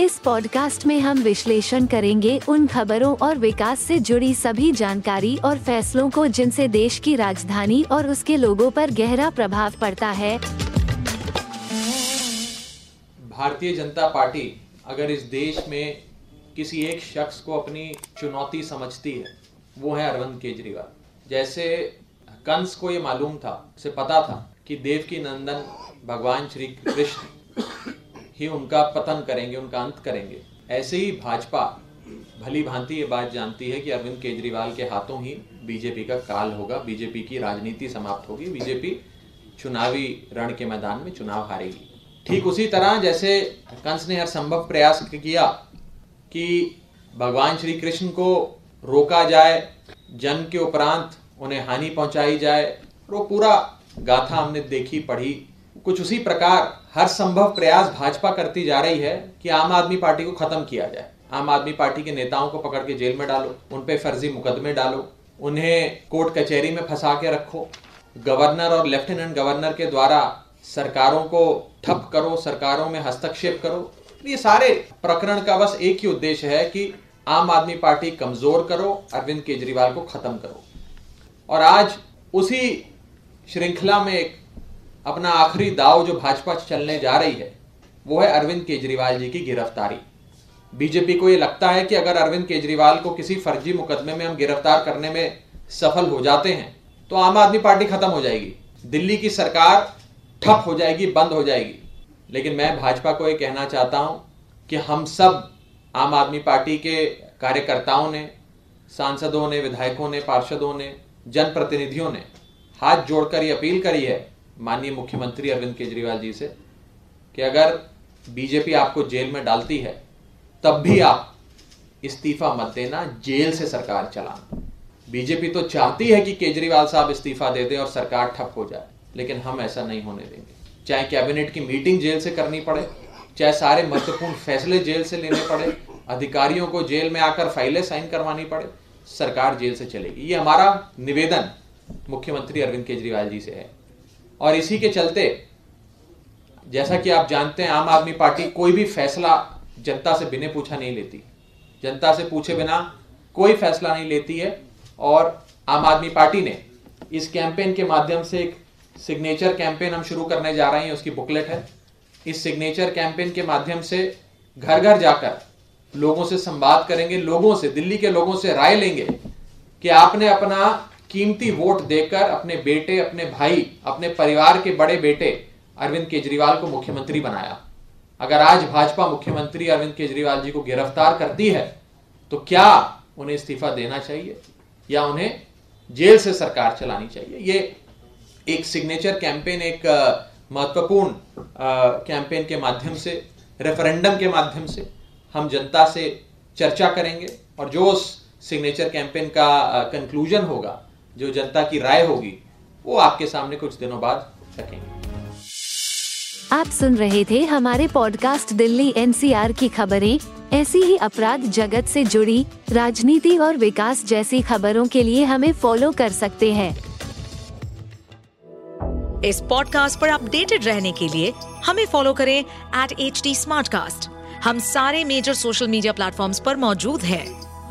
इस पॉडकास्ट में हम विश्लेषण करेंगे उन खबरों और विकास से जुड़ी सभी जानकारी और फैसलों को जिनसे देश की राजधानी और उसके लोगों पर गहरा प्रभाव पड़ता है। भारतीय जनता पार्टी अगर इस देश में किसी एक शख्स को अपनी चुनौती समझती है, वो है अरविंद केजरीवाल। जैसे कंस को ये मालूम था, उसे पता था कि देव की नंदन भगवान श्री कृष्ण ही उनका पतन करेंगे, उनका अंत करेंगे। ऐसे ही भाजपा भली भांति ये बात जानती है कि अरविंद केजरीवाल के हाथों ही बीजेपी का काल होगा, बीजेपी की राजनीति समाप्त होगी, बीजेपी चुनावी रण के मैदान में चुनाव हारेगी। ठीक उसी तरह जैसे कंस ने हर संभव प्रयास किया कि भगवान श्री कृष्ण को रोका जाए, जन्म के उपरांत उन्हें हानि पहुंचाई जाए, वो पूरा गाथा हमने देखी, पढ़ी कुछ उसी प्रकार हर संभव प्रयास भाजपा करती जा रही है कि आम आदमी पार्टी को खत्म किया जाए। आम आदमी पार्टी के नेताओं को पकड़ के जेल में डालो, उन पे फर्जी मुकदमे डालो, उन्हें कोर्ट कचहरी में फंसा के रखो। गवर्नर और लेफ्टिनेंट गवर्नर के द्वारा सरकारों को ठप करो, सरकारों में हस्तक्षेप करो। ये सारे प्रकरण का बस एक ही उद्देश्य है कि आम आदमी पार्टी कमज़ोर करो, अरविंद केजरीवाल को खत्म करो। और आज उसी श्रृंखला में एक अपना आखिरी दाव जो भाजपा चलने जा रही है, वो है अरविंद केजरीवाल जी की गिरफ्तारी। बीजेपी को ये लगता है कि अगर अरविंद केजरीवाल को किसी फर्जी मुकदमे में हम गिरफ़्तार करने में सफल हो जाते हैं तो आम आदमी पार्टी खत्म हो जाएगी। दिल्ली की सरकार ठप हो जाएगी, बंद हो जाएगी। लेकिन मैं भाजपा को ये कहना चाहता हूँ कि हम सब आम आदमी पार्टी के कार्यकर्ताओं ने, सांसदों ने, विधायकों ने, पार्षदों ने, जनप्रतिनिधियों ने हाथ जोड़कर ये अपील करी है माननीय मुख्यमंत्री अरविंद केजरीवाल जी से कि अगर बीजेपी आपको जेल में डालती है, तब भी आप इस्तीफा मत देना, जेल से सरकार चलाना। बीजेपी तो चाहती है कि केजरीवाल साहब इस्तीफा दे दें और सरकार ठप हो जाए, लेकिन हम ऐसा नहीं होने देंगे। चाहे कैबिनेट की मीटिंग जेल से करनी पड़े, चाहे सारे महत्वपूर्ण फैसले जेल से लेने पड़े, अधिकारियों को जेल में आकर फाइलें साइन करवानी पड़े, सरकार जेल से चलेगी। ये हमारा निवेदन मुख्यमंत्री अरविंद केजरीवाल जी से है। और इसी के चलते, जैसा कि आप जानते हैं, आम आदमी पार्टी कोई भी फैसला जनता से बिना पूछा नहीं लेती। जनता से पूछे बिना कोई फैसला नहीं लेती है। और आम आदमी पार्टी ने इस कैंपेन के माध्यम से एक सिग्नेचर कैंपेन हम शुरू करने जा रहे हैं, उसकी बुकलेट है। इस सिग्नेचर कैंपेन के माध्यम से घर घर जाकर लोगों से संवाद करेंगे, लोगों से, दिल्ली के लोगों से राय लेंगे कि आपने अपना कीमती वोट देकर अपने बेटे, अपने भाई, अपने परिवार के बड़े बेटे अरविंद केजरीवाल को मुख्यमंत्री बनाया। अगर आज भाजपा मुख्यमंत्री अरविंद केजरीवाल जी को गिरफ़्तार करती है तो क्या उन्हें इस्तीफा देना चाहिए? या उन्हें जेल से सरकार चलानी चाहिए? ये एक सिग्नेचर कैंपेन एक महत्वपूर्ण कैंपेन के माध्यम से रेफरेंडम के माध्यम से हम जनता से चर्चा करेंगे और जो उस सिग्नेचर कैंपेन का कंक्लूजन होगा जो जनता की राय होगी वो आपके सामने कुछ दिनों बाद रखेंगे। आप सुन रहे थे हमारे पॉडकास्ट दिल्ली एनसीआर की खबरें। ऐसी ही अपराध जगत से जुड़ी राजनीति और विकास जैसी खबरों के लिए हमें फॉलो कर सकते हैं। इस पॉडकास्ट पर अपडेटेड रहने के लिए हमें फॉलो करें एट एच डी हम सारे मेजर सोशल मीडिया प्लेटफॉर्म पर मौजूद हैं।